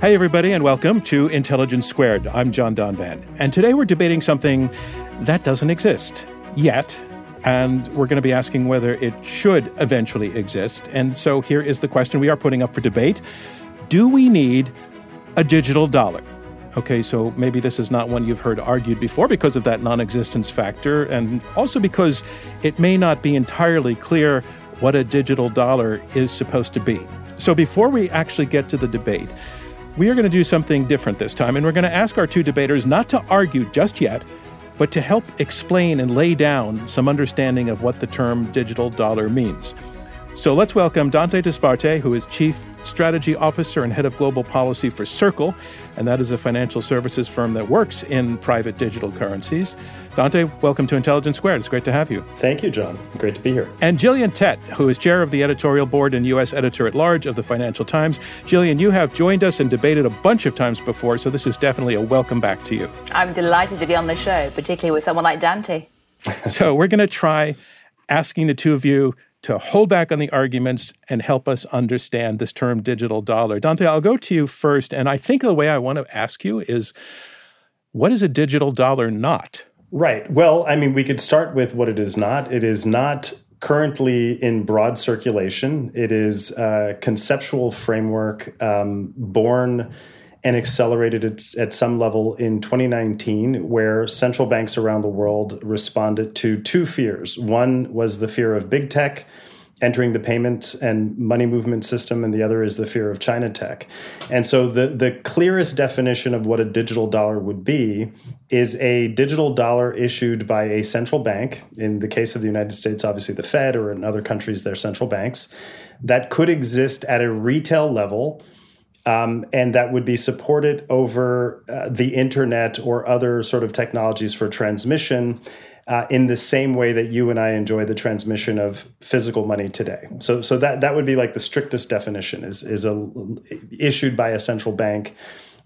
Hey, everybody, and welcome to Intelligence Squared. I'm John Donvan, and today we're debating something that doesn't exist yet, and we're going to be asking whether it should eventually exist. And so here is the question we are putting up for debate Do we need a digital dollar? Okay, so maybe this is not one you've heard argued before because of that non existence factor, and also because it may not be entirely clear what a digital dollar is supposed to be. So before we actually get to the debate, we are going to do something different this time, and we're going to ask our two debaters not to argue just yet, but to help explain and lay down some understanding of what the term digital dollar means. So let's welcome Dante Disparte, who is Chief Strategy Officer and Head of Global Policy for Circle, and that is a financial services firm that works in private digital currencies. Dante, welcome to Intelligence Squared. It's great to have you. Thank you, John. Great to be here. And Gillian Tett, who is Chair of the Editorial Board and U.S. Editor at Large of the Financial Times. Gillian, you have joined us and debated a bunch of times before, so this is definitely a welcome back to you. I'm delighted to be on the show, particularly with someone like Dante. so we're going to try asking the two of you to hold back on the arguments and help us understand this term digital dollar. Dante, I'll go to you first. And I think the way I want to ask you is what is a digital dollar not? Right. Well, I mean, we could start with what it is not. It is not currently in broad circulation. It is a conceptual framework um, born and accelerated at, at some level in 2019, where central banks around the world responded to two fears. One was the fear of big tech entering the payment and money movement system, and the other is the fear of China tech. And so, the, the clearest definition of what a digital dollar would be is a digital dollar issued by a central bank. In the case of the United States, obviously the Fed, or in other countries, their central banks, that could exist at a retail level um, and that would be supported over uh, the internet or other sort of technologies for transmission uh, in the same way that you and I enjoy the transmission of physical money today. So, so that that would be like the strictest definition is is a issued by a central bank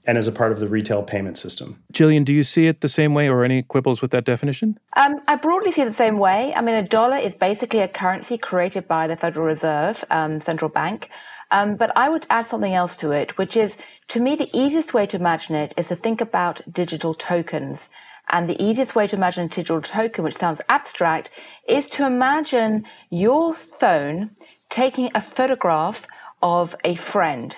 and as a part of the retail payment system. Gillian, do you see it the same way or any quibbles with that definition? Um, I broadly see it the same way. I mean, a dollar is basically a currency created by the Federal Reserve, um, central bank. Um, but I would add something else to it, which is to me, the easiest way to imagine it is to think about digital tokens. And the easiest way to imagine a digital token, which sounds abstract, is to imagine your phone taking a photograph of a friend.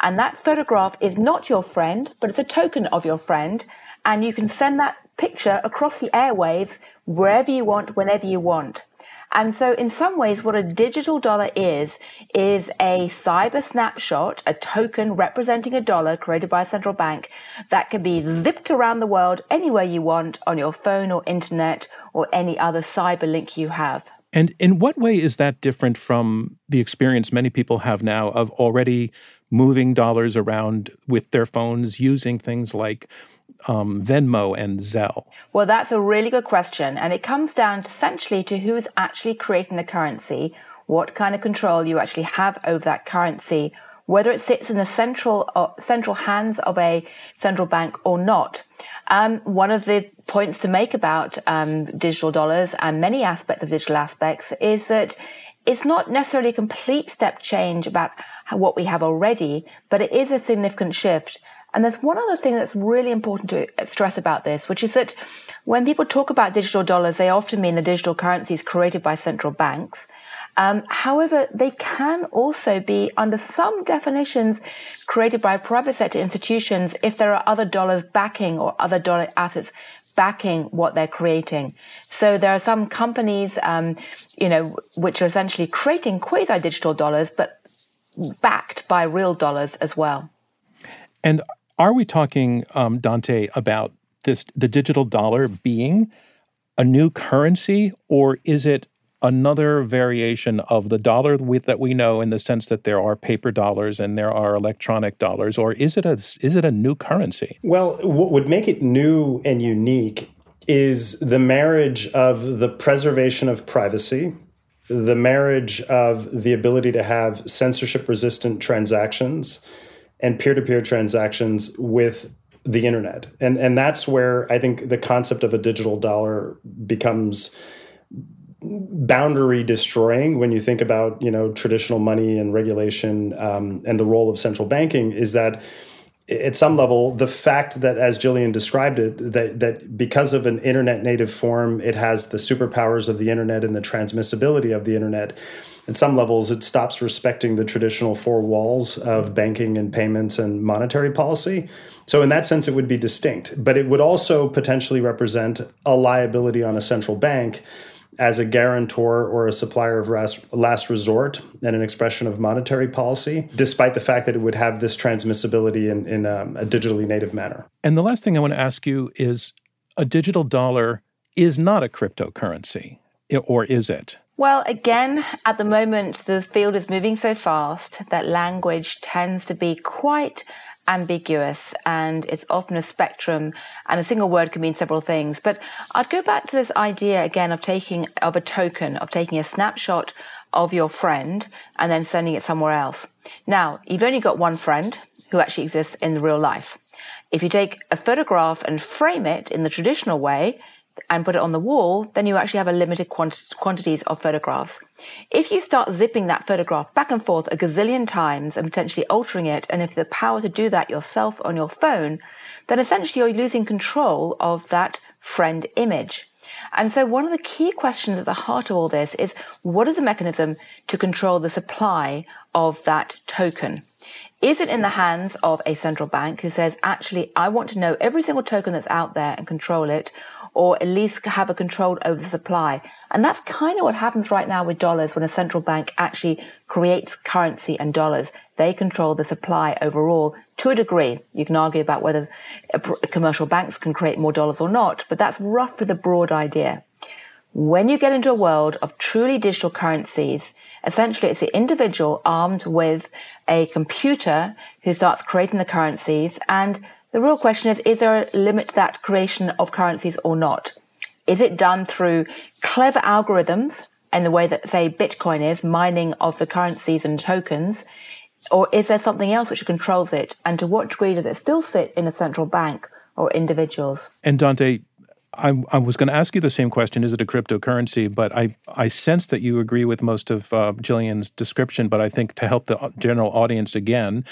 And that photograph is not your friend, but it's a token of your friend. And you can send that picture across the airwaves wherever you want, whenever you want. And so, in some ways, what a digital dollar is, is a cyber snapshot, a token representing a dollar created by a central bank that can be zipped around the world anywhere you want on your phone or internet or any other cyber link you have. And in what way is that different from the experience many people have now of already moving dollars around with their phones using things like um, Venmo and Zelle? Well, that's a really good question. And it comes down essentially to who is actually creating the currency, what kind of control you actually have over that currency, whether it sits in the central uh, central hands of a central bank or not. Um, one of the points to make about um, digital dollars and many aspects of digital aspects is that it's not necessarily a complete step change about what we have already, but it is a significant shift. And there's one other thing that's really important to stress about this, which is that when people talk about digital dollars, they often mean the digital currencies created by central banks. Um, however, they can also be, under some definitions, created by private sector institutions if there are other dollars backing or other dollar assets backing what they're creating. So there are some companies, um, you know, which are essentially creating quasi-digital dollars, but backed by real dollars as well. And are we talking, um, Dante, about this the digital dollar being a new currency, or is it another variation of the dollar with, that we know in the sense that there are paper dollars and there are electronic dollars, or is it a is it a new currency? Well, what would make it new and unique is the marriage of the preservation of privacy, the marriage of the ability to have censorship resistant transactions and peer to peer transactions with the internet. And, and that's where I think the concept of a digital dollar becomes boundary destroying when you think about you know traditional money and regulation um, and the role of central banking is that at some level the fact that as Gillian described it that that because of an internet native form it has the superpowers of the internet and the transmissibility of the internet at some levels it stops respecting the traditional four walls of banking and payments and monetary policy. So in that sense it would be distinct. But it would also potentially represent a liability on a central bank as a guarantor or a supplier of last resort and an expression of monetary policy, despite the fact that it would have this transmissibility in, in um, a digitally native manner. And the last thing I want to ask you is a digital dollar is not a cryptocurrency, or is it? Well, again, at the moment, the field is moving so fast that language tends to be quite ambiguous and it's often a spectrum and a single word can mean several things. But i'd go back to this idea again of taking of a token of taking a snapshot of your friend and then sending it somewhere else. Now you've only got one friend who actually exists in real life. If you take a photograph and frame it in the traditional way and put it on the wall, then you actually have a limited quant- quantities of photographs. If you start zipping that photograph back and forth a gazillion times and potentially altering it, and if the power to do that yourself on your phone, then essentially you're losing control of that friend image. And so, one of the key questions at the heart of all this is what is the mechanism to control the supply of that token? Is it in the hands of a central bank who says, actually, I want to know every single token that's out there and control it? Or at least have a control over the supply. And that's kind of what happens right now with dollars when a central bank actually creates currency and dollars. They control the supply overall to a degree. You can argue about whether commercial banks can create more dollars or not, but that's roughly the broad idea. When you get into a world of truly digital currencies, essentially it's the individual armed with a computer who starts creating the currencies and the real question is is there a limit to that creation of currencies or not? Is it done through clever algorithms in the way that, say, Bitcoin is, mining of the currencies and tokens? Or is there something else which controls it? And to what degree does it still sit in a central bank or individuals? And Dante, I, I, was going to ask you the same question: Is it a cryptocurrency? But I, I sense that you agree with most of uh, Gillian's description. But I think to help the general audience again,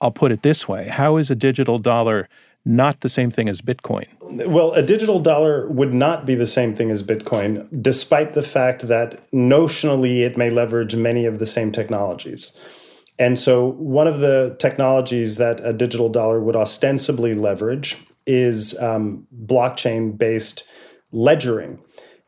I'll put it this way How is a digital dollar not the same thing as Bitcoin? Well, a digital dollar would not be the same thing as Bitcoin, despite the fact that notionally it may leverage many of the same technologies. And so, one of the technologies that a digital dollar would ostensibly leverage is um, blockchain based ledgering.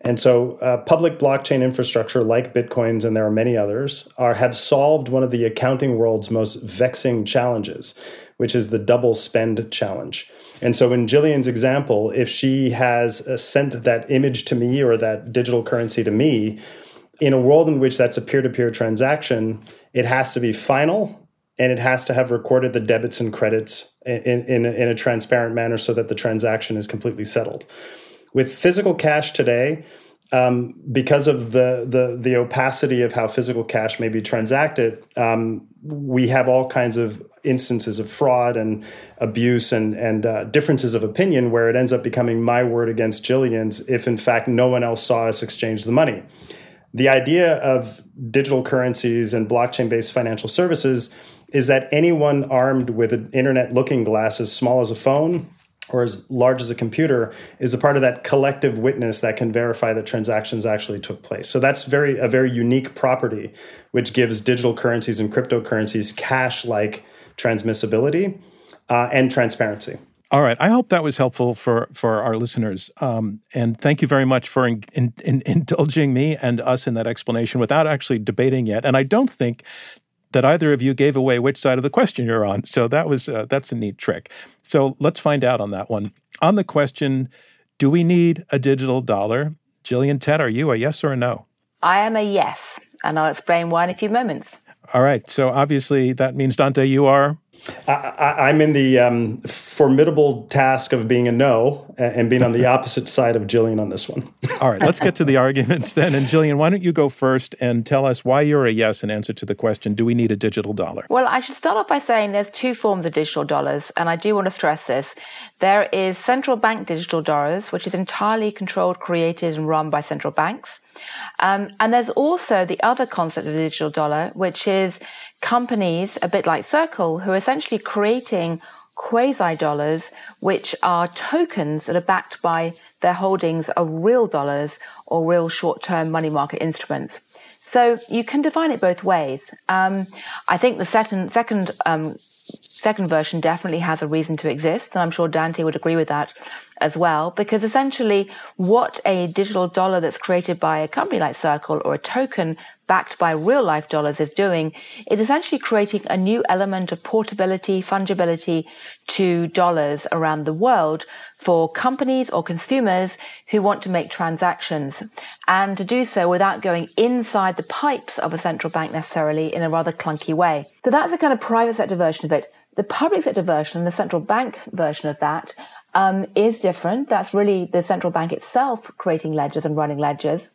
And so, uh, public blockchain infrastructure like Bitcoins, and there are many others, are have solved one of the accounting world's most vexing challenges, which is the double spend challenge. And so, in Gillian's example, if she has uh, sent that image to me or that digital currency to me, in a world in which that's a peer to peer transaction, it has to be final and it has to have recorded the debits and credits in, in, in a transparent manner so that the transaction is completely settled. With physical cash today, um, because of the, the the opacity of how physical cash may be transacted, um, we have all kinds of instances of fraud and abuse and and uh, differences of opinion where it ends up becoming my word against Gillian's if in fact no one else saw us exchange the money. The idea of digital currencies and blockchain based financial services is that anyone armed with an internet looking glass as small as a phone or as large as a computer is a part of that collective witness that can verify that transactions actually took place. So that's very a very unique property which gives digital currencies and cryptocurrencies cash-like transmissibility uh, and transparency. All right. I hope that was helpful for, for our listeners. Um, and thank you very much for in, in, in indulging me and us in that explanation without actually debating yet. And I don't think that either of you gave away which side of the question you're on. So that was uh, that's a neat trick. So let's find out on that one. On the question, do we need a digital dollar? Gillian Tett, are you a yes or a no? I am a yes, and I'll explain why in a few moments. All right. So obviously that means Dante, you are I, am in the um, formidable task of being a no and being on the opposite side of Gillian on this one. All right, let's get to the arguments then. And Gillian, why don't you go first and tell us why you're a yes in answer to the question Do we need a digital dollar? Well, I should start off by saying there's two forms of digital dollars, and I do want to stress this. There is central bank digital dollars, which is entirely controlled, created, and run by central banks. Um, and there's also the other concept of the digital dollar, which is companies, a bit like Circle, who are essentially creating quasi dollars, which are tokens that are backed by their holdings of real dollars or real short term money market instruments. So you can define it both ways. Um, I think the second, second, um, second version definitely has a reason to exist, and I'm sure Dante would agree with that as well, because essentially what a digital dollar that's created by a company like Circle or a token backed by real life dollars is doing is essentially creating a new element of portability, fungibility to dollars around the world for companies or consumers who want to make transactions and to do so without going inside the pipes of a central bank necessarily in a rather clunky way. So that's a kind of private sector version of it. The public sector version, the central bank version of that, um, is different. That's really the central bank itself creating ledgers and running ledgers.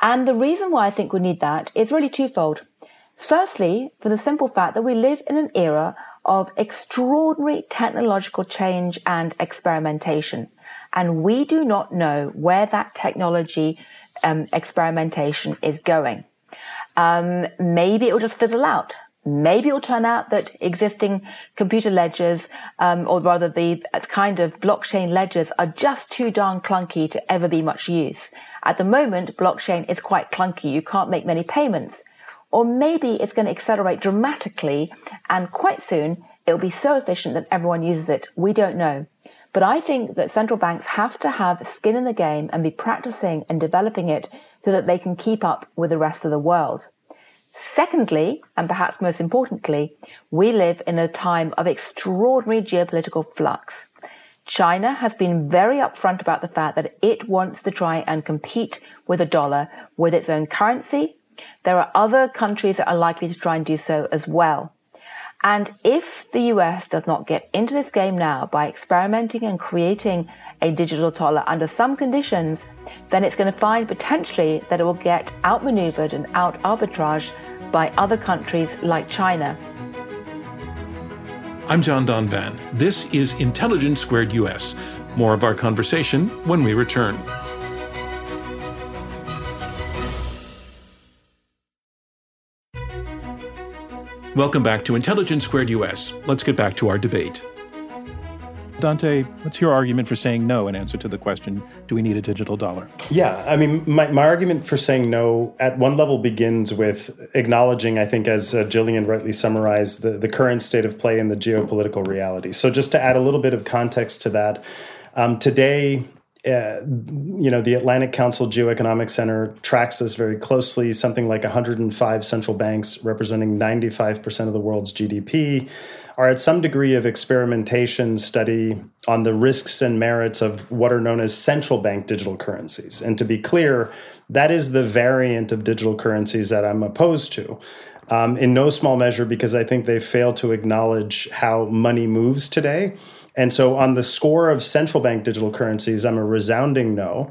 And the reason why I think we need that is really twofold. Firstly, for the simple fact that we live in an era of extraordinary technological change and experimentation. And we do not know where that technology um, experimentation is going. Um, maybe it will just fizzle out. Maybe it'll turn out that existing computer ledgers, um, or rather the kind of blockchain ledgers, are just too darn clunky to ever be much use. At the moment, blockchain is quite clunky. You can't make many payments. Or maybe it's going to accelerate dramatically, and quite soon it'll be so efficient that everyone uses it. We don't know. But I think that central banks have to have skin in the game and be practicing and developing it so that they can keep up with the rest of the world. Secondly, and perhaps most importantly, we live in a time of extraordinary geopolitical flux. China has been very upfront about the fact that it wants to try and compete with the dollar with its own currency. There are other countries that are likely to try and do so as well. And if the US does not get into this game now by experimenting and creating a digital dollar under some conditions, then it's going to find potentially that it will get outmaneuvered and out arbitraged by other countries like China. I'm John Donvan. This is Intelligence Squared US. More of our conversation when we return. Welcome back to Intelligence Squared US. Let's get back to our debate. Dante, what's your argument for saying no in answer to the question, do we need a digital dollar? Yeah, I mean, my, my argument for saying no at one level begins with acknowledging, I think, as uh, Gillian rightly summarized, the, the current state of play and the geopolitical reality. So, just to add a little bit of context to that, um, today, uh, you know, the Atlantic Council Geoeconomic Center tracks this very closely. Something like 105 central banks representing 95% of the world's GDP are at some degree of experimentation study on the risks and merits of what are known as central bank digital currencies. And to be clear, that is the variant of digital currencies that I'm opposed to. Um, in no small measure because I think they fail to acknowledge how money moves today and so, on the score of central bank digital currencies, I'm a resounding no.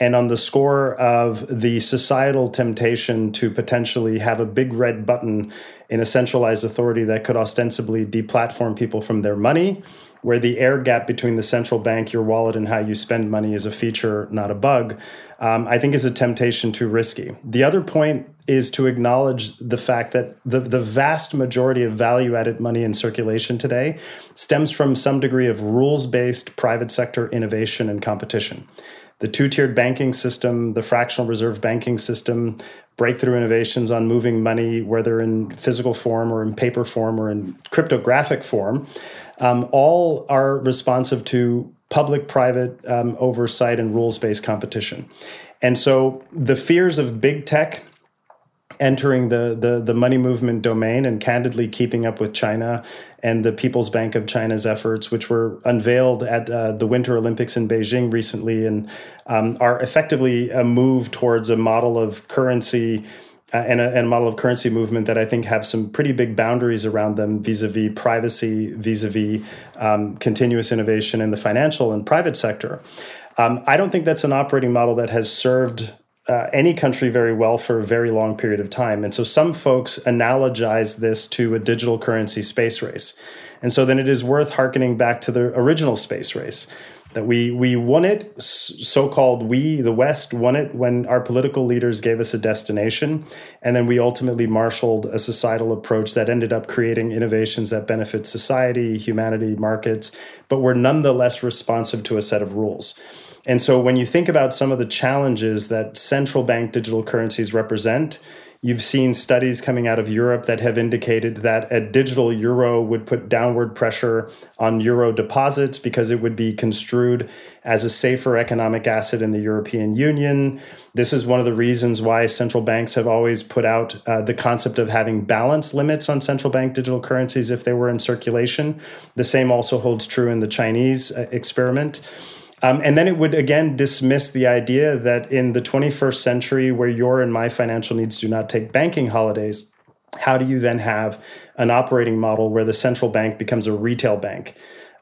And on the score of the societal temptation to potentially have a big red button in a centralized authority that could ostensibly deplatform people from their money, where the air gap between the central bank, your wallet, and how you spend money is a feature, not a bug, um, I think is a temptation too risky. The other point is to acknowledge the fact that the, the vast majority of value added money in circulation today stems from some degree of rules based private sector innovation and competition. The two tiered banking system, the fractional reserve banking system, breakthrough innovations on moving money, whether in physical form or in paper form or in cryptographic form, um, all are responsive to public private um, oversight and rules based competition. And so the fears of big tech entering the, the the money movement domain and candidly keeping up with China and the People's Bank of China's efforts, which were unveiled at uh, the Winter Olympics in Beijing recently, and um, are effectively a move towards a model of currency. Uh, and, a, and, a, model of currency movement that I think have some pretty big boundaries around them vis-a-vis privacy, vis-a-vis um, continuous innovation in the financial and private sector. Um, I don't think that's an operating model that has served uh, any country very well for a very long period of time. And so some folks analogize this to a digital currency space race. And so then it is worth harkening back to the original space race that we we won it so-called we the west won it when our political leaders gave us a destination and then we ultimately marshaled a societal approach that ended up creating innovations that benefit society humanity markets but were nonetheless responsive to a set of rules and so when you think about some of the challenges that central bank digital currencies represent, You've seen studies coming out of Europe that have indicated that a digital euro would put downward pressure on euro deposits because it would be construed as a safer economic asset in the European Union. This is one of the reasons why central banks have always put out uh, the concept of having balance limits on central bank digital currencies if they were in circulation. The same also holds true in the Chinese uh, experiment. Um, and then it would again dismiss the idea that in the 21st century, where your and my financial needs do not take banking holidays, how do you then have an operating model where the central bank becomes a retail bank?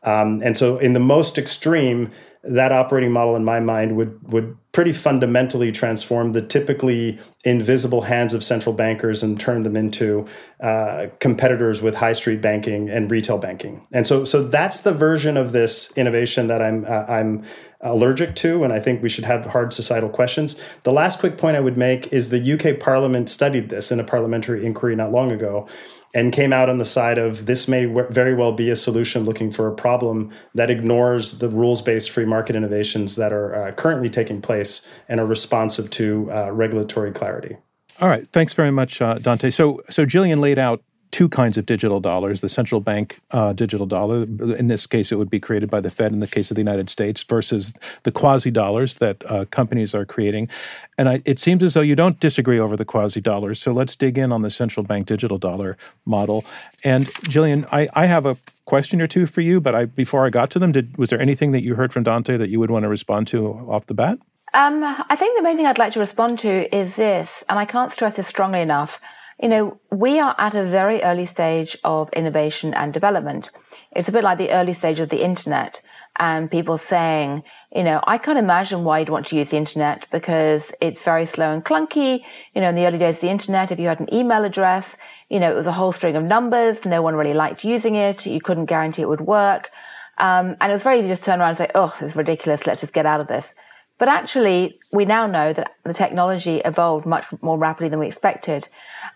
Um, and so, in the most extreme, that operating model, in my mind, would would pretty fundamentally transform the typically invisible hands of central bankers and turn them into uh, competitors with high street banking and retail banking. And so, so that's the version of this innovation that I'm uh, I'm allergic to, and I think we should have hard societal questions. The last quick point I would make is the UK Parliament studied this in a parliamentary inquiry not long ago, and came out on the side of this may very well be a solution looking for a problem that ignores the rules based free market innovations that are uh, currently taking place and are responsive to uh, regulatory clarity. All right. Thanks very much, uh, Dante. So, so Gillian laid out two kinds of digital dollars the central bank uh, digital dollar. In this case it would be created by the fed in the case of the united states versus the quasi dollars that uh, companies are creating. And I, it seems as though you don't disagree over the quasi dollars so let's dig in on the central bank digital dollar model. And gillian i, I have a question or two for you but I, before i got to them did, was there anything that you heard from dante that you would want to respond to off the bat? Um, I think the main thing I'd like to respond to is this, and I can't stress this strongly enough you know, we are at a very early stage of innovation and development. It's a bit like the early stage of the internet and people saying, you know, I can't imagine why you'd want to use the internet because it's very slow and clunky. You know, in the early days of the internet, if you had an email address, you know, it was a whole string of numbers. No one really liked using it. You couldn't guarantee it would work. Um, and it was very easy to just turn around and say, oh, this is ridiculous. Let's just get out of this. But actually, we now know that the technology evolved much more rapidly than we expected.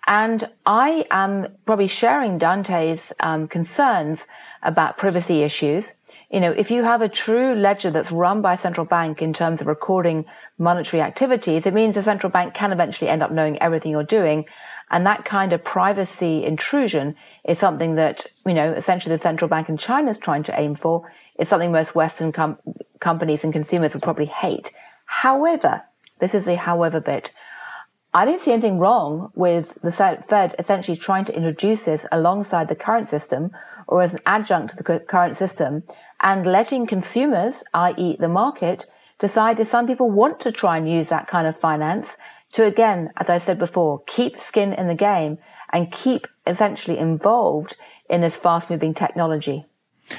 And I am probably sharing Dante's um, concerns about privacy issues. You know, if you have a true ledger that's run by a central bank in terms of recording monetary activities, it means the central bank can eventually end up knowing everything you're doing. And that kind of privacy intrusion is something that, you know, essentially the central bank in China is trying to aim for. It's something most Western com- companies and consumers would probably hate. However, this is a however bit. I didn't see anything wrong with the Fed essentially trying to introduce this alongside the current system or as an adjunct to the current system and letting consumers, i.e., the market, decide if some people want to try and use that kind of finance to, again, as I said before, keep skin in the game and keep essentially involved in this fast moving technology.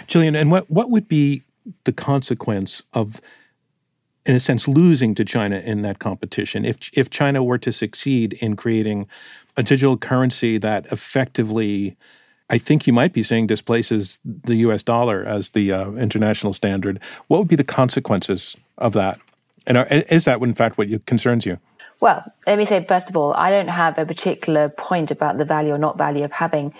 Gillian, and what, what would be the consequence of in a sense, losing to China in that competition. If if China were to succeed in creating a digital currency that effectively, I think you might be saying displaces the U.S. dollar as the uh, international standard, what would be the consequences of that? And are, is that, in fact, what you, concerns you? Well, let me say first of all, I don't have a particular point about the value or not value of having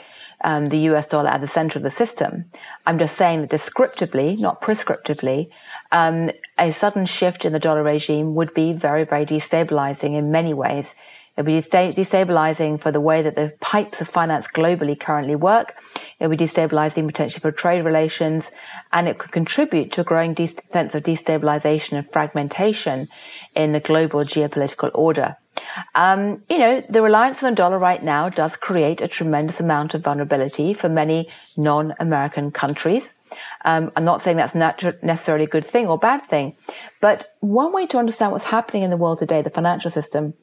um, the US dollar at the center of the system. I'm just saying that descriptively, not prescriptively, um, a sudden shift in the dollar regime would be very, very destabilizing in many ways. It would be destabilizing for the way that the pipes of finance globally currently work. It would be destabilizing potentially for trade relations, and it could contribute to a growing de- sense of destabilization and fragmentation in the global geopolitical order. Um, you know, the reliance on the dollar right now does create a tremendous amount of vulnerability for many non American countries. Um, I'm not saying that's not necessarily a good thing or bad thing, but one way to understand what's happening in the world today, the financial system,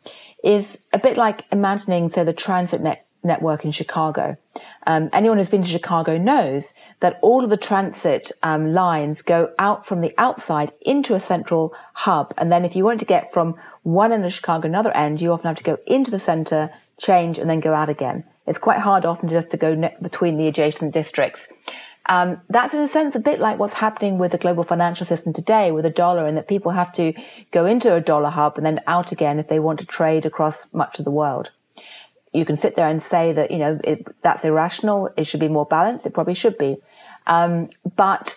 is a bit like imagining, say, the transit net network in Chicago. Um, anyone who's been to Chicago knows that all of the transit um, lines go out from the outside into a central hub. And then if you want to get from one end of Chicago to another end, you often have to go into the center, change, and then go out again. It's quite hard often just to go ne- between the adjacent districts. Um, that's in a sense a bit like what's happening with the global financial system today with the dollar, and that people have to go into a dollar hub and then out again if they want to trade across much of the world you can sit there and say that you know it, that's irrational. It should be more balanced. It probably should be, um, but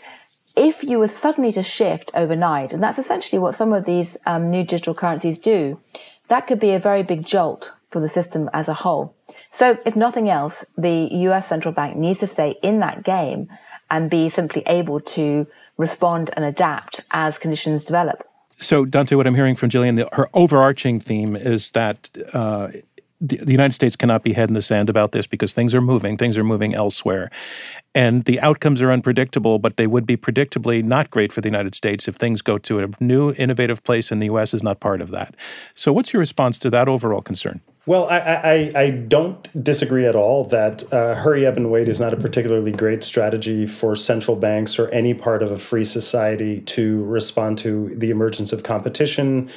if you were suddenly to shift overnight, and that's essentially what some of these um, new digital currencies do, that could be a very big jolt for the system as a whole. So, if nothing else, the US central bank needs to stay in that game and be simply able to respond and adapt as conditions develop. So, Dante, what I'm hearing from Gillian, the, her overarching theme is that uh, the, the United States cannot be head in the sand about this because things are moving, things are moving elsewhere. And the outcomes are unpredictable, but they would be predictably not great for the United States if things go to a new, innovative place and the U.S. is not part of that. So, what's your response to that overall concern? Well, I, I, I don't disagree at all that uh, hurry up and wait is not a particularly great strategy for central banks or any part of a free society to respond to the emergence of competition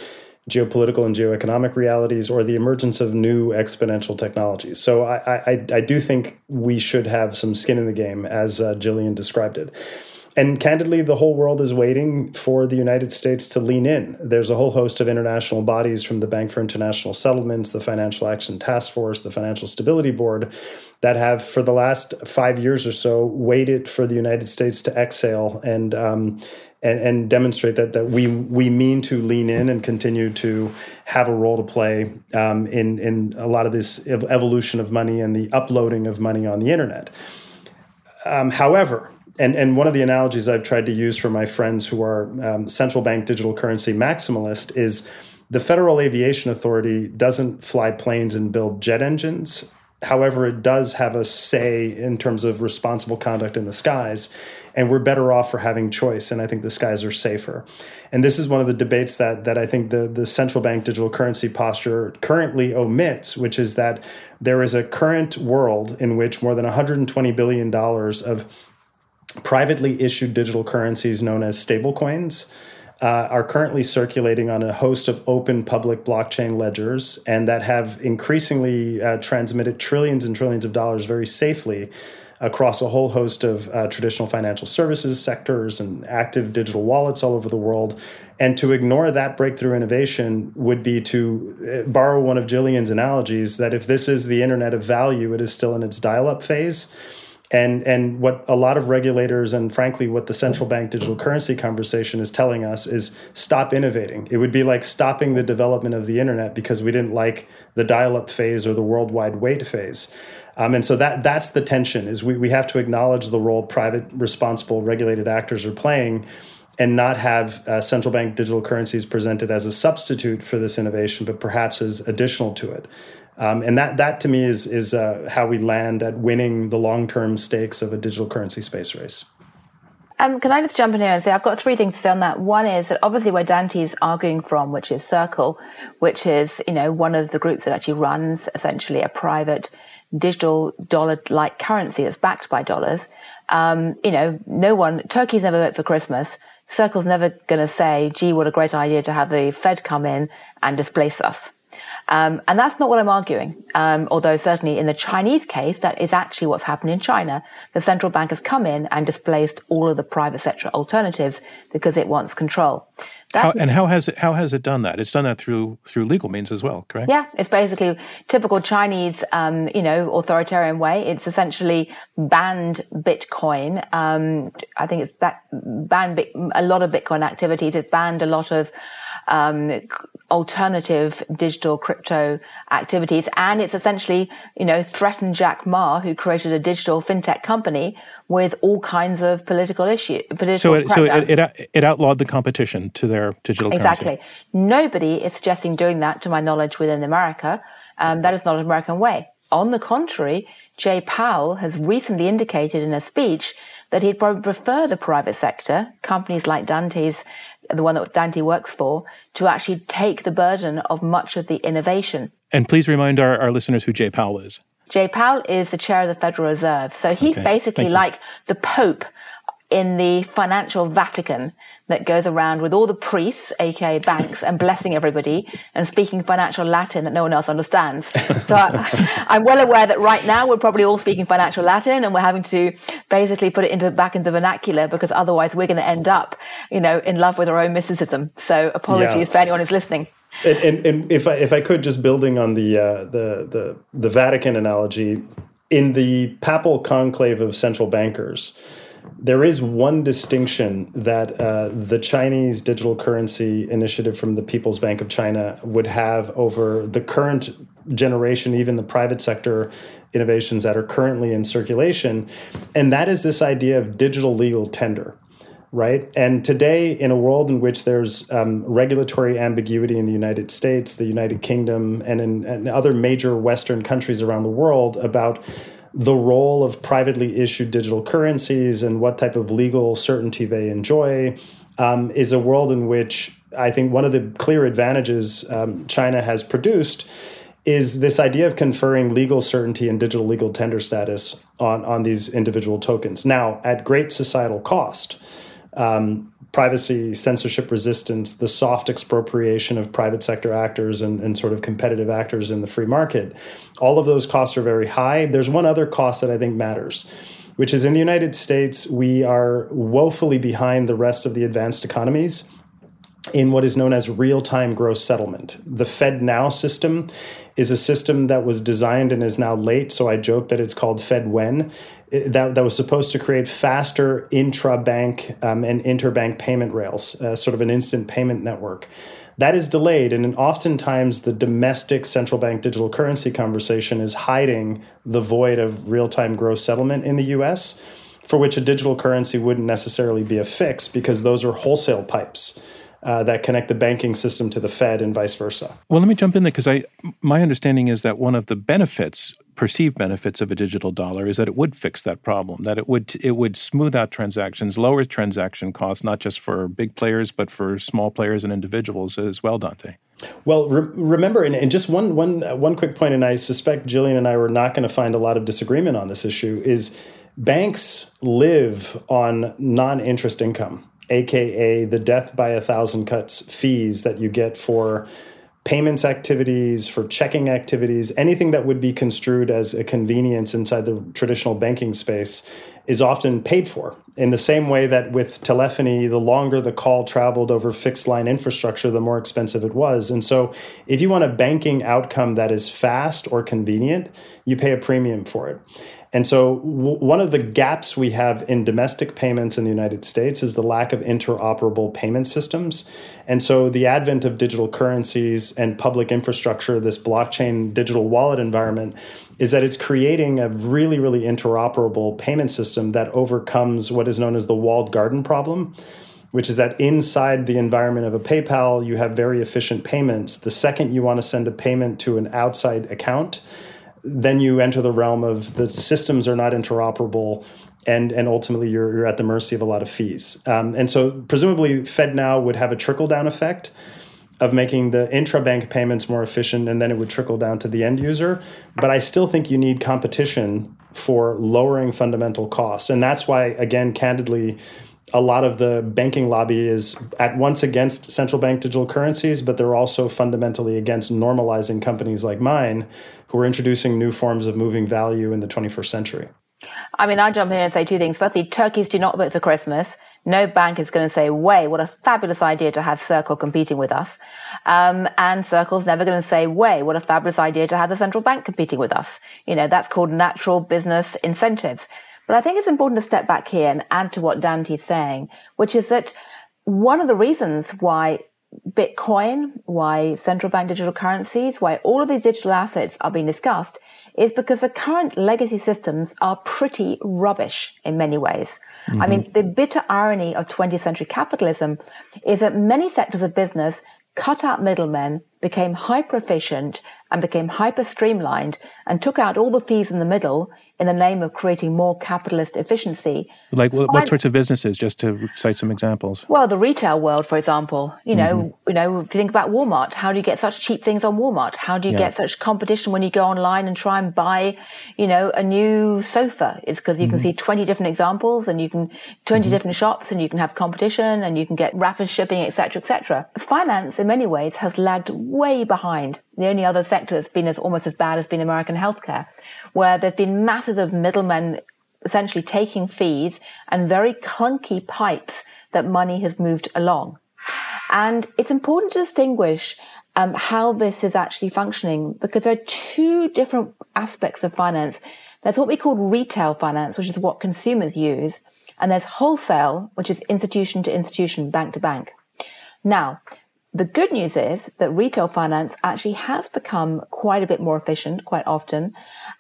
geopolitical and geoeconomic realities or the emergence of new exponential technologies. So I, I, I do think we should have some skin in the game, as uh, Gillian described it. And candidly, the whole world is waiting for the United States to lean in. There's a whole host of international bodies from the Bank for International Settlements, the Financial Action Task Force, the Financial Stability Board that have, for the last five years or so, waited for the United States to exhale and um, and, and demonstrate that that we we mean to lean in and continue to have a role to play um, in in a lot of this evolution of money and the uploading of money on the internet. Um, however, and and one of the analogies I've tried to use for my friends who are um, central bank digital currency maximalist is the Federal Aviation Authority doesn't fly planes and build jet engines. However, it does have a say in terms of responsible conduct in the skies and we're better off for having choice. And I think the skies are safer. And this is one of the debates that that I think the the central bank digital currency posture currently omits, which is that there is a current world in which more than 120 billion dollars of privately issued digital currencies known as stablecoins. Uh, are currently circulating on a host of open public blockchain ledgers and that have increasingly uh, transmitted trillions and trillions of dollars very safely across a whole host of uh, traditional financial services sectors and active digital wallets all over the world. And to ignore that breakthrough innovation would be to uh, borrow one of Gillian's analogies that if this is the internet of value, it is still in its dial up phase. And, and what a lot of regulators and frankly what the central bank digital currency conversation is telling us is stop innovating. It would be like stopping the development of the internet because we didn't like the dial up phase or the worldwide wait phase. Um, and so that that's the tension is we, we have to acknowledge the role private, responsible, regulated actors are playing and not have uh, central bank digital currencies presented as a substitute for this innovation, but perhaps as additional to it. Um, and that, that to me is, is uh, how we land at winning the long term stakes of a digital currency space race. Um, can I just jump in here and say I've got three things to say on that. One is that obviously where Dante is arguing from, which is Circle, which is you know one of the groups that actually runs essentially a private digital dollar like currency that's backed by dollars. Um, you know, no one, Turkey's never vote for Christmas. Circle's never going to say, gee, what a great idea to have the Fed come in and displace us. Um, and that's not what I'm arguing. Um, although certainly in the Chinese case, that is actually what's happened in China. The central bank has come in and displaced all of the private sector alternatives because it wants control. How, and how has it how has it done that? It's done that through through legal means as well, correct? Yeah, it's basically typical Chinese, um, you know, authoritarian way. It's essentially banned Bitcoin. Um, I think it's banned a lot of Bitcoin activities. It's banned a lot of um, alternative digital crypto activities. And it's essentially, you know, threatened Jack Ma, who created a digital fintech company with all kinds of political issues. so it, so it, it, it, outlawed the competition to their digital exactly. currency. Nobody is suggesting doing that, to my knowledge, within America. Um, that is not an American way. On the contrary, Jay Powell has recently indicated in a speech that he'd probably prefer the private sector, companies like Dante's, the one that Dante works for, to actually take the burden of much of the innovation. And please remind our, our listeners who Jay Powell is. Jay Powell is the chair of the Federal Reserve. So he's okay. basically like the Pope in the financial Vatican that goes around with all the priests, aka banks, and blessing everybody and speaking financial Latin that no one else understands. So I, am well aware that right now we're probably all speaking financial Latin and we're having to basically put it into back into the vernacular because otherwise we're going to end up, you know, in love with our own mysticism. So apologies yeah. for anyone who's listening. And, and, and, if I if I could just building on the uh, the the the Vatican analogy, in the papal conclave of central bankers, there is one distinction that uh, the Chinese digital currency initiative from the People's Bank of China would have over the current generation, even the private sector innovations that are currently in circulation, and that is this idea of digital legal tender right? And today, in a world in which there's um, regulatory ambiguity in the United States, the United Kingdom, and in and other major Western countries around the world about the role of privately issued digital currencies and what type of legal certainty they enjoy, um, is a world in which I think one of the clear advantages um, China has produced is this idea of conferring legal certainty and digital legal tender status on, on these individual tokens. Now, at great societal cost um, privacy, censorship resistance, the soft expropriation of private sector actors and, and sort of competitive actors in the free market. All of those costs are very high. There's one other cost that I think matters, which is in the United States, we are woefully behind the rest of the advanced economies in what is known as real time gross settlement. The FedNow system is a system that was designed and is now late, so I joke that it's called FedWhen. That, that was supposed to create faster intra bank um, and interbank payment rails, uh, sort of an instant payment network. That is delayed, and oftentimes the domestic central bank digital currency conversation is hiding the void of real time gross settlement in the US, for which a digital currency wouldn't necessarily be a fix because those are wholesale pipes uh, that connect the banking system to the Fed and vice versa. Well, let me jump in there because I my understanding is that one of the benefits perceived benefits of a digital dollar is that it would fix that problem that it would it would smooth out transactions lower transaction costs not just for big players but for small players and individuals as well dante well re- remember and, and, just one one one quick point and i suspect gillian and i were not going to find a lot of disagreement on this issue is banks live on non-interest income aka the death by a thousand cuts fees that you get for payments activities, for checking activities, anything that would be construed as a convenience inside the traditional banking space is often paid for. In the same way that with telephony, the longer the call traveled over fixed line infrastructure, the more expensive it was. And so, if you want a banking outcome that is fast or convenient, you pay a premium for it. And so, w- one of the gaps we have in domestic payments in the United States is the lack of interoperable payment systems. And so, the advent of digital currencies and public infrastructure, this blockchain digital wallet environment, is that it's creating a really, really interoperable payment system that overcomes what is known as the walled garden problem which is that inside the environment of a PayPal, you have very efficient payments. The second you want to send a payment to an outside account, then you enter the realm of the systems are not interoperable and and ultimately you're, you're at the mercy of a lot of fees. Um, and so presumably FedNow would have a trickle down effect of making the intra-bank payments more efficient and then it would trickle down to the end user. But i still think you need competition for lowering fundamental costs. And that's why again candidly a lot of the banking lobby is at once against central bank digital currencies, but they're also fundamentally against normalizing companies like mine who are introducing new forms of moving value in the 21st century. I mean, I'll jump in and say two things. Firstly, turkeys do not vote for Christmas. No bank is going to say, way, what a fabulous idea to have Circle competing with us. Um, and Circle's never going to say, way, what a fabulous idea to have the central bank competing with us. You know, that's called natural business incentives. But I think it's important to step back here and add to what Dante's saying, which is that one of the reasons why Bitcoin, why central bank digital currencies, why all of these digital assets are being discussed is because the current legacy systems are pretty rubbish in many ways. Mm-hmm. I mean, the bitter irony of 20th century capitalism is that many sectors of business cut out middlemen, became hyper efficient, and became hyper streamlined and took out all the fees in the middle in the name of creating more capitalist efficiency. Like what, what sorts of businesses, just to cite some examples? Well, the retail world, for example. You know, mm-hmm. you know, if you think about Walmart, how do you get such cheap things on Walmart? How do you yeah. get such competition when you go online and try and buy, you know, a new sofa? It's because you mm-hmm. can see 20 different examples and you can 20 mm-hmm. different shops and you can have competition and you can get rapid shipping, etc., etc. Finance, in many ways, has lagged way behind. The only other sector that's been as almost as bad has been American healthcare, where there's been masses of middlemen essentially taking fees and very clunky pipes that money has moved along. And it's important to distinguish um, how this is actually functioning because there are two different aspects of finance. There's what we call retail finance, which is what consumers use, and there's wholesale, which is institution to institution, bank to bank. Now, the good news is that retail finance actually has become quite a bit more efficient quite often.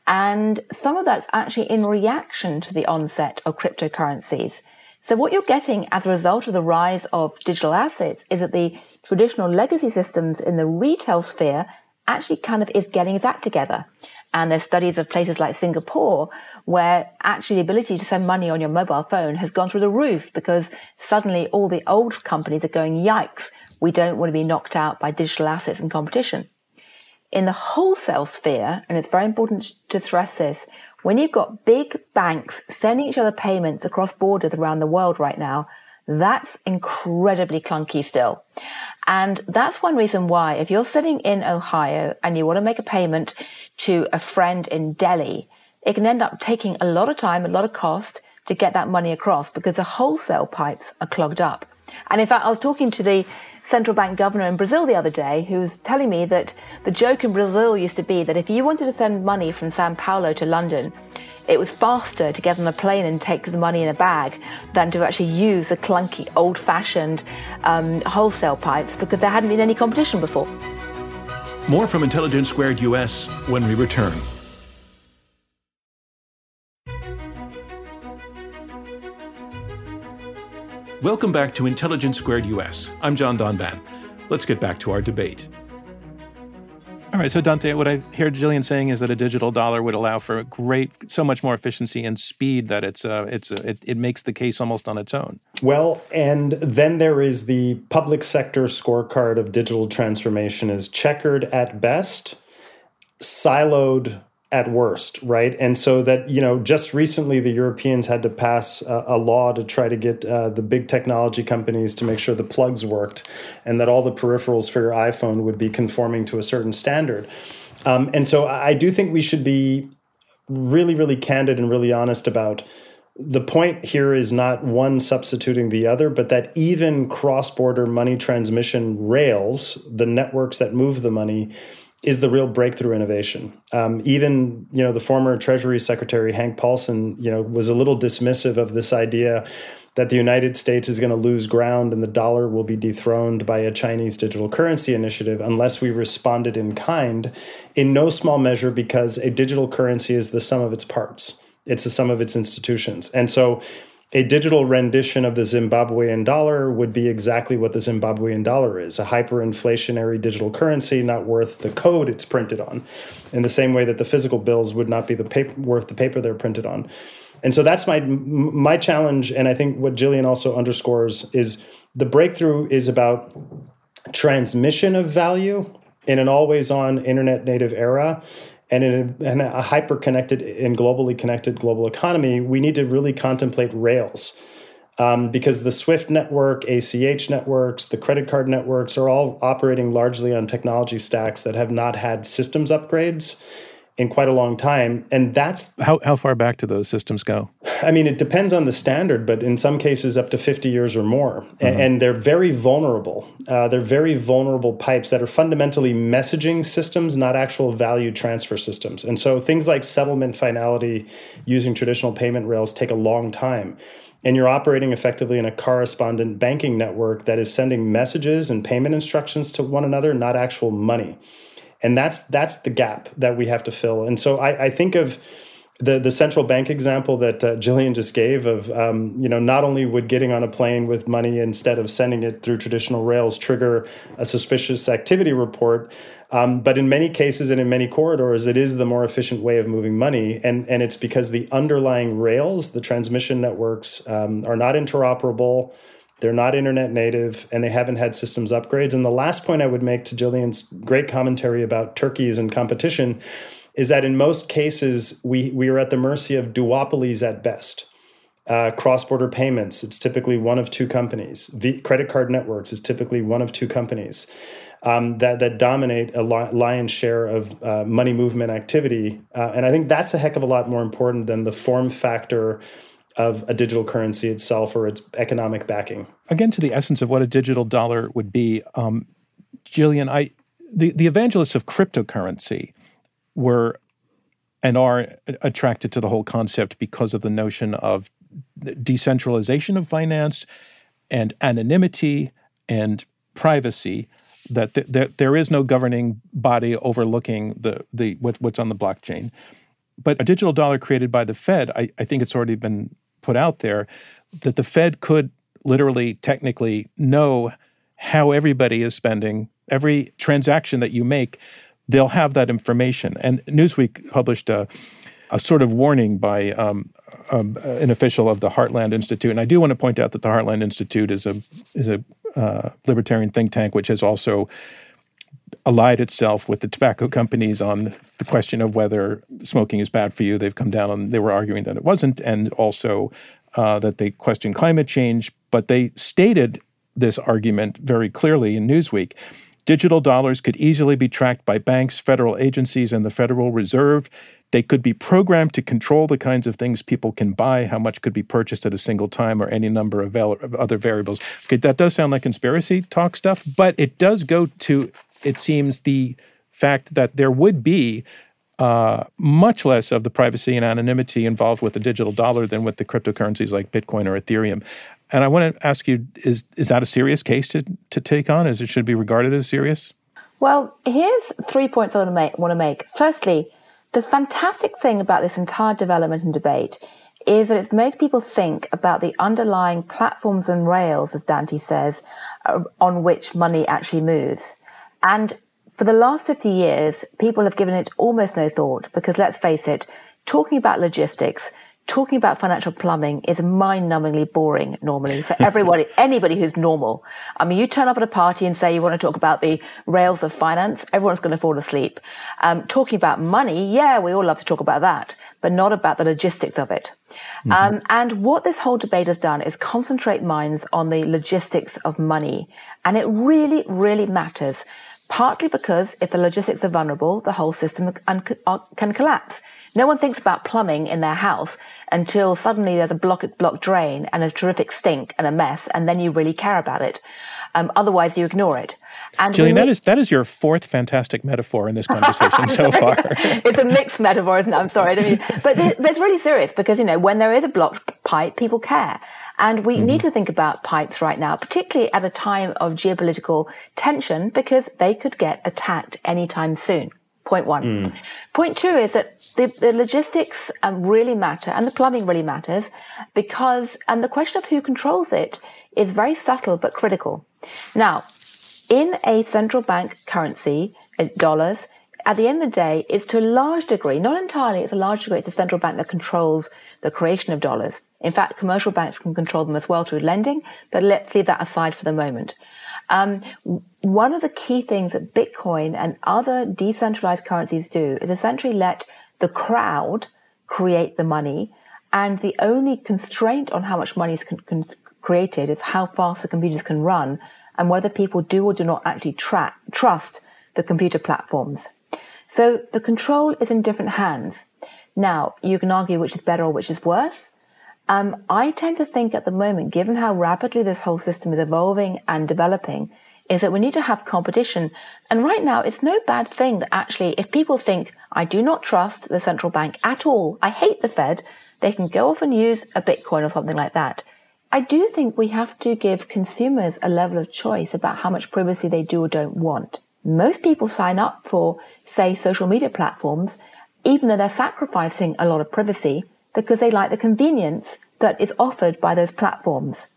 And some of that's actually in reaction to the onset of cryptocurrencies. So what you're getting as a result of the rise of digital assets is that the traditional legacy systems in the retail sphere actually kind of is getting its act together. And there's studies of places like Singapore where actually the ability to send money on your mobile phone has gone through the roof because suddenly all the old companies are going, yikes, we don't want to be knocked out by digital assets and competition. In the wholesale sphere, and it's very important to stress this, when you've got big banks sending each other payments across borders around the world right now, that's incredibly clunky still. And that's one reason why, if you're sitting in Ohio and you want to make a payment to a friend in Delhi, it can end up taking a lot of time, a lot of cost to get that money across because the wholesale pipes are clogged up. And in fact, I was talking to the central bank governor in Brazil the other day who was telling me that the joke in Brazil used to be that if you wanted to send money from Sao Paulo to London, it was faster to get on a plane and take the money in a bag than to actually use the clunky, old fashioned um, wholesale pipes because there hadn't been any competition before. More from Intelligence Squared US when we return. Welcome back to Intelligence Squared US. I'm John Donvan. Let's get back to our debate. All right, so Dante, what I hear Gillian saying is that a digital dollar would allow for great, so much more efficiency and speed that it's uh, it's uh, it, it makes the case almost on its own. Well, and then there is the public sector scorecard of digital transformation is checkered at best, siloed at worst, right? And so that, you know, just recently the Europeans had to pass a, a law to try to get uh, the big technology companies to make sure the plugs worked and that all the peripherals for your iPhone would be conforming to a certain standard. Um, and so I do think we should be really, really candid and really honest about the point here is not one substituting the other, but that even cross border money transmission rails, the networks that move the money, is the real breakthrough innovation. Um, even you know the former Treasury Secretary Hank Paulson, you know, was a little dismissive of this idea that the United States is going to lose ground and the dollar will be dethroned by a Chinese digital currency initiative unless we responded in kind, in no small measure because a digital currency is the sum of its parts. It's the sum of its institutions, and so a digital rendition of the Zimbabwean dollar would be exactly what the Zimbabwean dollar is a hyperinflationary digital currency not worth the code it's printed on, in the same way that the physical bills would not be the paper, worth the paper they're printed on. And so that's my my challenge, and I think what Gillian also underscores is the breakthrough is about transmission of value in an always on internet native era and in a, in a hyper connected and globally connected global economy, we need to really contemplate rails. Um, because the SWIFT network, ACH networks, the credit card networks are all operating largely on technology stacks that have not had systems upgrades. In quite a long time. And that's how, how far back do those systems go? I mean, it depends on the standard, but in some cases, up to 50 years or more. Mm-hmm. And they're very vulnerable. Uh, they're very vulnerable pipes that are fundamentally messaging systems, not actual value transfer systems. And so things like settlement finality using traditional payment rails take a long time. And you're operating effectively in a correspondent banking network that is sending messages and payment instructions to one another, not actual money and that's that's the gap that we have to fill. And so I, I think of the the central bank example that uh, Gillian just gave of um, you know not only would getting on a plane with money instead of sending it through traditional rails trigger a suspicious activity report, um, but in many cases and in many corridors, it is the more efficient way of moving money, and and it's because the underlying rails, the transmission networks, um, are not interoperable. They're not internet native and they haven't had systems upgrades. And the last point I would make to Gillian's great commentary about turkeys and competition is that in most cases, we, we are at the mercy of duopolies at best. Uh, cross-border payments, it's typically one of two companies. V- credit card networks is typically one of two companies. Um, that that dominate a lion's share of uh, money movement activity, uh, and I think that's a heck of a lot more important than the form factor of a digital currency itself or its economic backing. Again, to the essence of what a digital dollar would be, um, Gillian, I the, the evangelists of cryptocurrency were and are attracted to the whole concept because of the notion of decentralization of finance and anonymity and privacy that th- th- there is no governing body overlooking the, the what, what's on the blockchain but a digital dollar created by the fed I, I think it's already been put out there that the Fed could literally, technically know how everybody is spending every transaction that you make. They'll have that information. And Newsweek published a, a sort of warning by um, um, an official of the Heartland Institute. And I do want to point out that the Heartland Institute is a is a uh, libertarian think tank, which has also allied itself with the tobacco companies on the question of whether smoking is bad for you. They've come down and they were arguing that it wasn't, and also uh, that they questioned climate change. But they stated this argument very clearly in Newsweek. Digital dollars could easily be tracked by banks, federal agencies, and the Federal Reserve. They could be programmed to control the kinds of things people can buy, how much could be purchased at a single time, or any number of other variables. Okay, that does sound like conspiracy talk stuff, but it does go to it seems the fact that there would be uh, much less of the privacy and anonymity involved with the digital dollar than with the cryptocurrencies like Bitcoin or Ethereum. And I want to ask you: Is is that a serious case to to take on? Is it should be regarded as serious? Well, here's three points I want to make. Want to make. Firstly, the fantastic thing about this entire development and debate is that it's made people think about the underlying platforms and rails, as Dante says, uh, on which money actually moves. And for the last 50 years, people have given it almost no thought because let's face it, talking about logistics, talking about financial plumbing is mind-numbingly boring normally for everybody, anybody who's normal. I mean, you turn up at a party and say you want to talk about the rails of finance, everyone's going to fall asleep. Um, talking about money, yeah, we all love to talk about that, but not about the logistics of it. Mm-hmm. Um, and what this whole debate has done is concentrate minds on the logistics of money. And it really, really matters partly because if the logistics are vulnerable, the whole system can collapse. No one thinks about plumbing in their house until suddenly there's a blocked block drain and a terrific stink and a mess, and then you really care about it. Um, otherwise, you ignore it. And Gillian, that is that is your fourth fantastic metaphor in this conversation so far. it's a mixed metaphor, isn't it? I'm sorry, I mean, but, but it's really serious because you know when there is a blocked pipe, people care, and we mm-hmm. need to think about pipes right now, particularly at a time of geopolitical tension, because they could get attacked anytime soon. Point one. Mm. Point two is that the, the logistics um, really matter and the plumbing really matters because, and the question of who controls it is very subtle but critical. Now, in a central bank currency, uh, dollars, at the end of the day, it's to a large degree, not entirely, it's a large degree, it's the central bank that controls the creation of dollars. In fact, commercial banks can control them as well through lending, but let's leave that aside for the moment. Um, one of the key things that Bitcoin and other decentralized currencies do is essentially let the crowd create the money, and the only constraint on how much money is con- con- created is how fast the computers can run and whether people do or do not actually tra- trust the computer platforms. So the control is in different hands. Now, you can argue which is better or which is worse. Um, I tend to think at the moment, given how rapidly this whole system is evolving and developing, is that we need to have competition. And right now, it's no bad thing that actually, if people think, I do not trust the central bank at all, I hate the Fed, they can go off and use a Bitcoin or something like that. I do think we have to give consumers a level of choice about how much privacy they do or don't want. Most people sign up for, say, social media platforms, even though they're sacrificing a lot of privacy because they like the convenience that is offered by those platforms.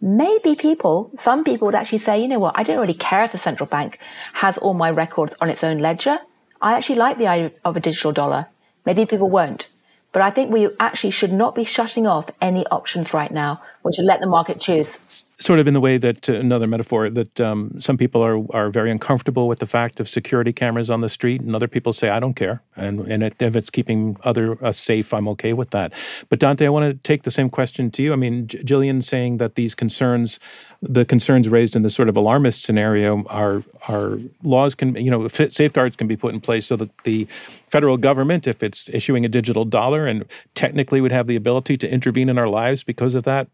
Maybe people, some people would actually say, you know what, I don't really care if the central bank has all my records on its own ledger. I actually like the idea of a digital dollar. Maybe people won't. But I think we actually should not be shutting off any options right now, or to let the market choose sort of in the way that uh, another metaphor that um, some people are are very uncomfortable with the fact of security cameras on the street, and other people say I don't care, and and it, if it's keeping other us safe, I'm okay with that. But Dante, I want to take the same question to you. I mean, J- Gillian saying that these concerns. The concerns raised in this sort of alarmist scenario are are laws can you know safeguards can be put in place so that the federal government, if it's issuing a digital dollar and technically would have the ability to intervene in our lives because of that,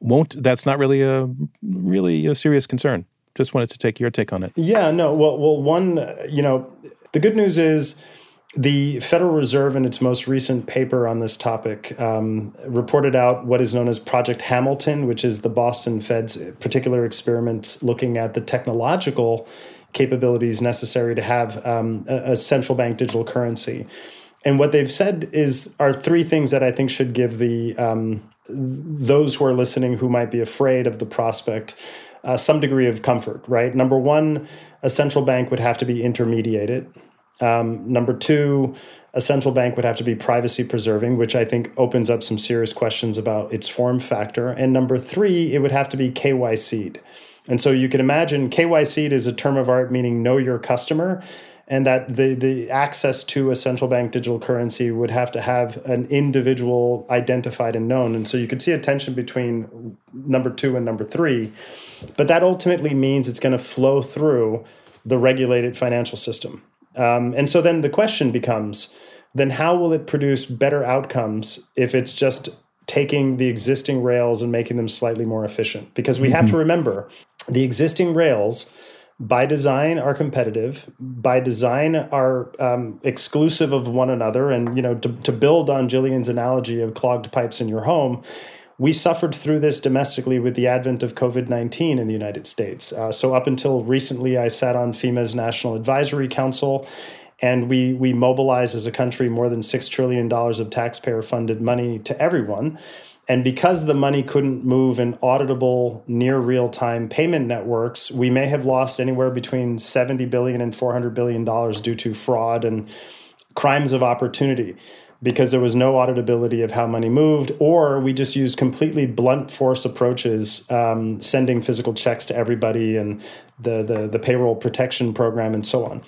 won't that's not really a really a serious concern. Just wanted to take your take on it. Yeah, no. Well, well, one, you know, the good news is the Federal Reserve, in its most recent paper on this topic, um, reported out what is known as Project Hamilton, which is the Boston Fed's particular experiment looking at the technological capabilities necessary to have um, a, a central bank digital currency. And what they've said is are three things that I think should give the um, those who are listening who might be afraid of the prospect uh, some degree of comfort, right? Number one, a central bank would have to be intermediated. Um, number two, a central bank would have to be privacy preserving, which I think opens up some serious questions about its form factor. And number three, it would have to be KYC'd. And so you can imagine KYC'd is a term of art meaning know your customer and that the, the access to a central bank digital currency would have to have an individual identified and known. And so you could see a tension between number two and number three. But that ultimately means it's going to flow through the regulated financial system. Um, and so then the question becomes then how will it produce better outcomes if it's just taking the existing rails and making them slightly more efficient? Because we mm-hmm. have to remember the existing rails by design are competitive by design are um, exclusive of one another and you know to, to build on gillian's analogy of clogged pipes in your home we suffered through this domestically with the advent of covid-19 in the united states. Uh, so up until recently i sat on fema's national advisory council and we we mobilized as a country more than six trillion dollars of taxpayer funded money to everyone. And because the money couldn't move in auditable, near real time payment networks, we may have lost anywhere between 70 billion and 400 billion dollars due to fraud and crimes of opportunity because there was no auditability of how money moved, or we just used completely blunt force approaches, um, sending physical checks to everybody and the, the, the payroll protection program and so on.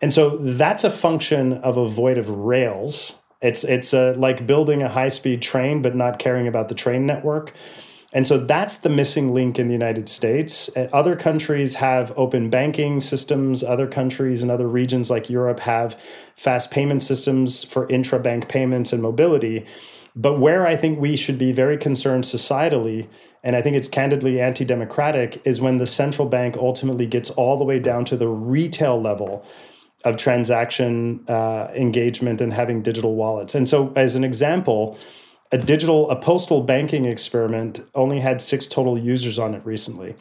And so that's a function of a void of rails it's it's uh, like building a high speed train, but not caring about the train network. And so that's the missing link in the United States. Uh, other countries have open banking systems. Other countries and other regions like Europe have fast payment systems for intra bank payments and mobility. But where I think we should be very concerned societally, and I think it's candidly anti democratic, is when the central bank ultimately gets all the way down to the retail level of transaction uh, engagement and having digital wallets. And so, as an example, a digital, a postal banking experiment only had six total users on it recently.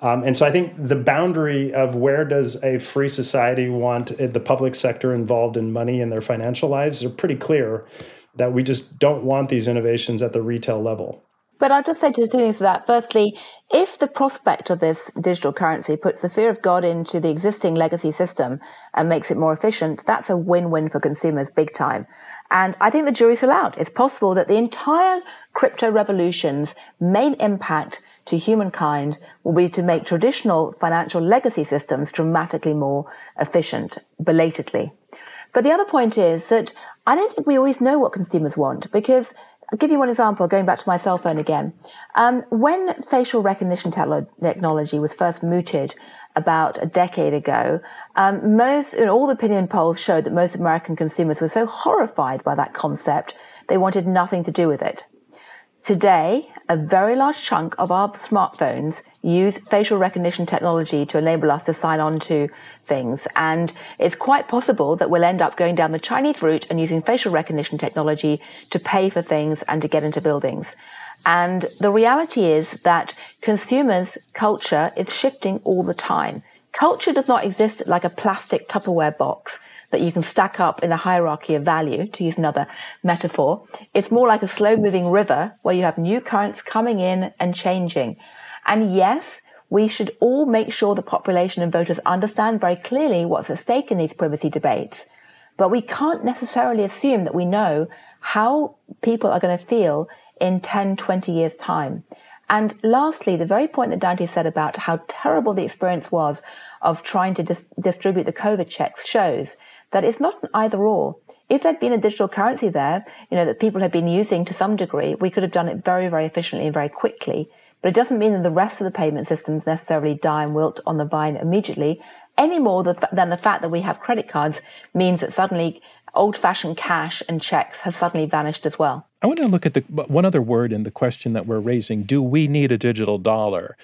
Um, and so I think the boundary of where does a free society want the public sector involved in money in their financial lives are pretty clear that we just don't want these innovations at the retail level. But I'll just say two things to that. Firstly, if the prospect of this digital currency puts the fear of God into the existing legacy system and makes it more efficient, that's a win win for consumers big time. And I think the jury's still out. It's possible that the entire crypto revolution's main impact to humankind will be to make traditional financial legacy systems dramatically more efficient, belatedly. But the other point is that I don't think we always know what consumers want because I'll give you one example, going back to my cell phone again. Um, when facial recognition technology was first mooted about a decade ago, um, most, in all the opinion polls showed that most American consumers were so horrified by that concept, they wanted nothing to do with it. Today, a very large chunk of our smartphones use facial recognition technology to enable us to sign on to things. And it's quite possible that we'll end up going down the Chinese route and using facial recognition technology to pay for things and to get into buildings. And the reality is that consumers' culture is shifting all the time. Culture does not exist like a plastic Tupperware box that you can stack up in a hierarchy of value, to use another metaphor. It's more like a slow moving river where you have new currents coming in and changing. And yes, we should all make sure the population and voters understand very clearly what's at stake in these privacy debates. But we can't necessarily assume that we know how people are going to feel in 10, 20 years' time. And lastly, the very point that Dante said about how terrible the experience was of trying to dis- distribute the COVID checks shows that it's not an either or. If there'd been a digital currency there, you know, that people had been using to some degree, we could have done it very, very efficiently and very quickly. But it doesn't mean that the rest of the payment systems necessarily die and wilt on the vine immediately, any more than the fact that we have credit cards means that suddenly old fashioned cash and checks have suddenly vanished as well. I want to look at the one other word in the question that we're raising. Do we need a digital dollar?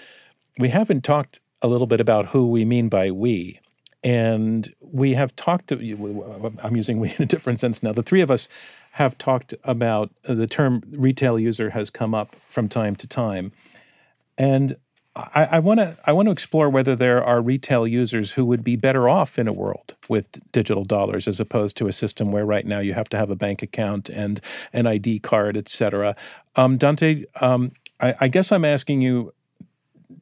We haven't talked a little bit about who we mean by we. And we have talked, to, I'm using we in a different sense now. The three of us have talked about the term retail user has come up from time to time. And I want to I want to explore whether there are retail users who would be better off in a world with digital dollars as opposed to a system where right now you have to have a bank account and an ID card, et cetera. Um, Dante, um, I, I, guess I'm asking you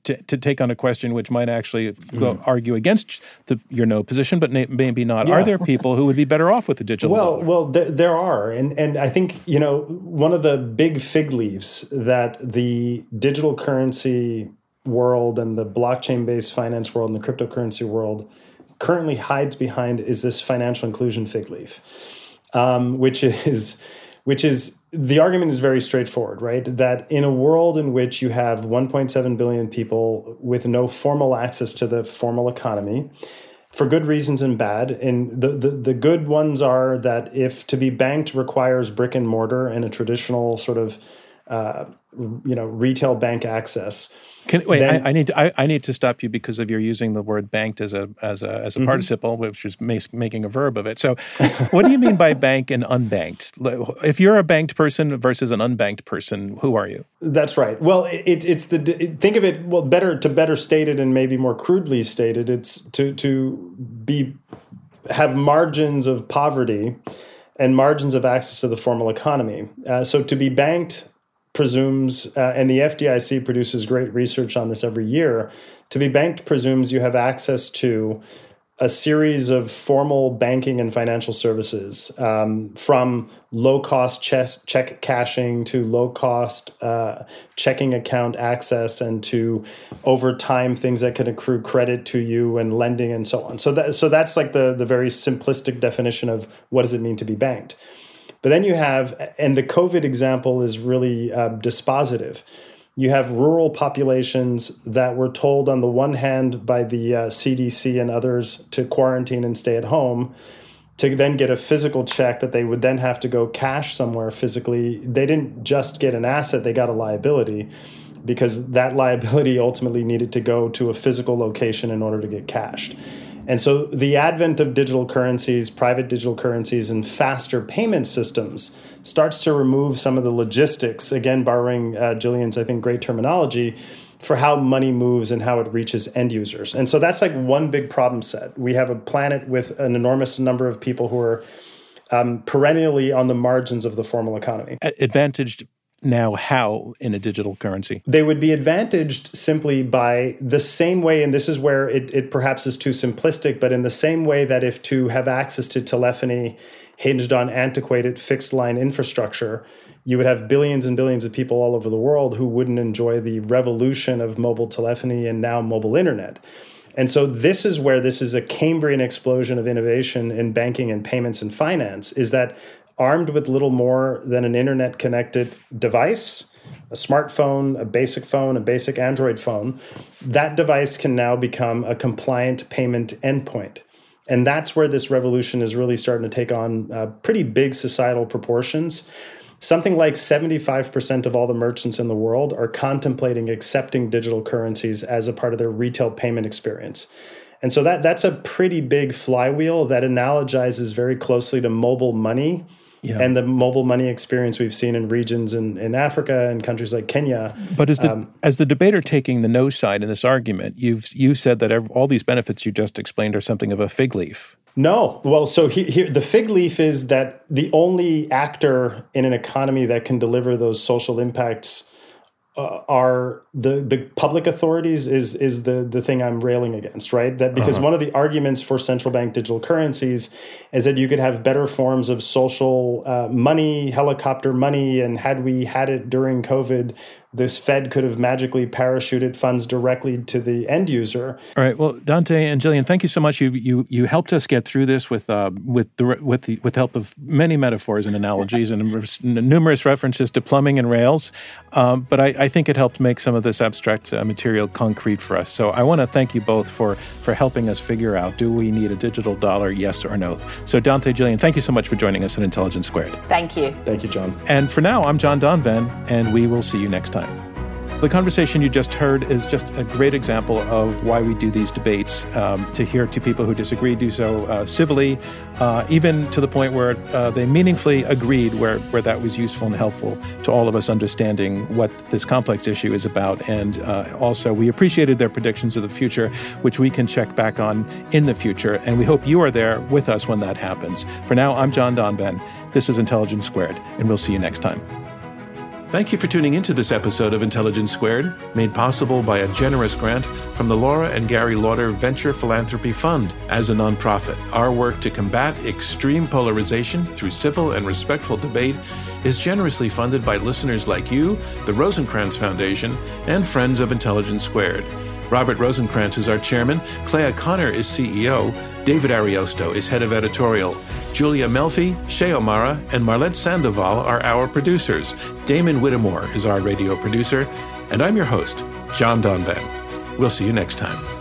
to, to take on a question which might actually mm. argue against the, your no position, but maybe not. Yeah. Are there people who would be better off with the digital? Well, dollar? well, there, there are, and and I think you know one of the big fig leaves that the digital currency world and the blockchain based finance world and the cryptocurrency world currently hides behind is this financial inclusion fig leaf, um, which is which is the argument is very straightforward, right? That in a world in which you have 1.7 billion people with no formal access to the formal economy, for good reasons and bad. And the, the, the good ones are that if to be banked requires brick and mortar and a traditional sort of uh, you know retail bank access. Can, wait, then, I, I, need to I, I, need to stop you because of your using the word banked as a as a as a mm-hmm. participle, which is making a verb of it. So, what do you mean by bank and unbanked? If you're a banked person versus an unbanked person, who are you? That's right. Well, it, it's the think of it well better to better state it and maybe more crudely stated. It's to to be have margins of poverty and margins of access to the formal economy. Uh, so to be banked presumes, uh, and the FDIC produces great research on this every year, to be banked presumes you have access to a series of formal banking and financial services um, from low cost check cashing to low cost uh, checking account access and to over time things that can accrue credit to you and lending and so on. So that so that's like the the very simplistic definition of what does it mean to be banked but then you have, and the COVID example is really uh, dispositive. You have rural populations that were told, on the one hand, by the uh, CDC and others to quarantine and stay at home, to then get a physical check that they would then have to go cash somewhere physically. They didn't just get an asset, they got a liability because that liability ultimately needed to go to a physical location in order to get cashed. And so the advent of digital currencies, private digital currencies, and faster payment systems starts to remove some of the logistics, again, borrowing uh, Gillian's, I think, great terminology for how money moves and how it reaches end users. And so that's like one big problem set. We have a planet with an enormous number of people who are um, perennially on the margins of the formal economy. Advantaged now how in a digital currency? They would be advantaged simply by the same way, and this is where it, it perhaps is too simplistic, but in the same way that if to have access to telephony hinged on antiquated fixed line infrastructure, you would have billions and billions of people all over the world who wouldn't enjoy the revolution of mobile telephony and now mobile internet. And so this is where this is a Cambrian explosion of innovation in banking and payments and finance is that armed with little more than an internet connected device, a smartphone, a basic phone, a basic Android phone, that device can now become a compliant payment endpoint. And that's where this revolution is really starting to take on uh, pretty big societal proportions. Something like 75% of all the merchants in the world are contemplating accepting digital currencies as a part of their retail payment experience. And so that that's a pretty big flywheel that analogizes very closely to mobile money yeah. and the mobile money experience we've seen in regions in, in Africa and countries like Kenya. But as the um, as the debater taking the no side in this argument, you've you said that all these benefits you just explained are something of a fig leaf. No, well, so here, here the fig leaf is that the only actor in an economy that can deliver those social impacts uh, are the the public authorities is is the the thing I'm railing against, right? That because uh-huh. one of the arguments for central bank digital currencies is that you could have better forms of social uh, money, helicopter money, and had we had it during COVID, this Fed could have magically parachuted funds directly to the end user. All right. Well, Dante and Gillian, thank you so much. You you you helped us get through this with uh, with the with the with the help of many metaphors and analogies and numerous references to plumbing and rails. Um, but I, I, think it helped make some of this abstract uh, material concrete for us. So I want to thank you both for for helping us figure out: do we need a digital dollar? Yes or no? So Dante, Gillian, thank you so much for joining us at Intelligence Squared. Thank you. Thank you, John. And for now, I'm John Donvan, and we will see you next time. The conversation you just heard is just a great example of why we do these debates. Um, to hear two people who disagree do so uh, civilly, uh, even to the point where uh, they meaningfully agreed, where, where that was useful and helpful to all of us understanding what this complex issue is about. And uh, also, we appreciated their predictions of the future, which we can check back on in the future. And we hope you are there with us when that happens. For now, I'm John Donvan. This is Intelligence Squared, and we'll see you next time. Thank you for tuning into this episode of Intelligence Squared, made possible by a generous grant from the Laura and Gary Lauder Venture Philanthropy Fund. As a nonprofit, our work to combat extreme polarization through civil and respectful debate is generously funded by listeners like you, the Rosenkranz Foundation, and friends of Intelligence Squared. Robert Rosenkranz is our chairman, Clea Connor is CEO, David Ariosto is head of editorial. Julia Melfi, Shay O'Mara, and Marlette Sandoval are our producers. Damon Whittemore is our radio producer. And I'm your host, John Donvan. We'll see you next time.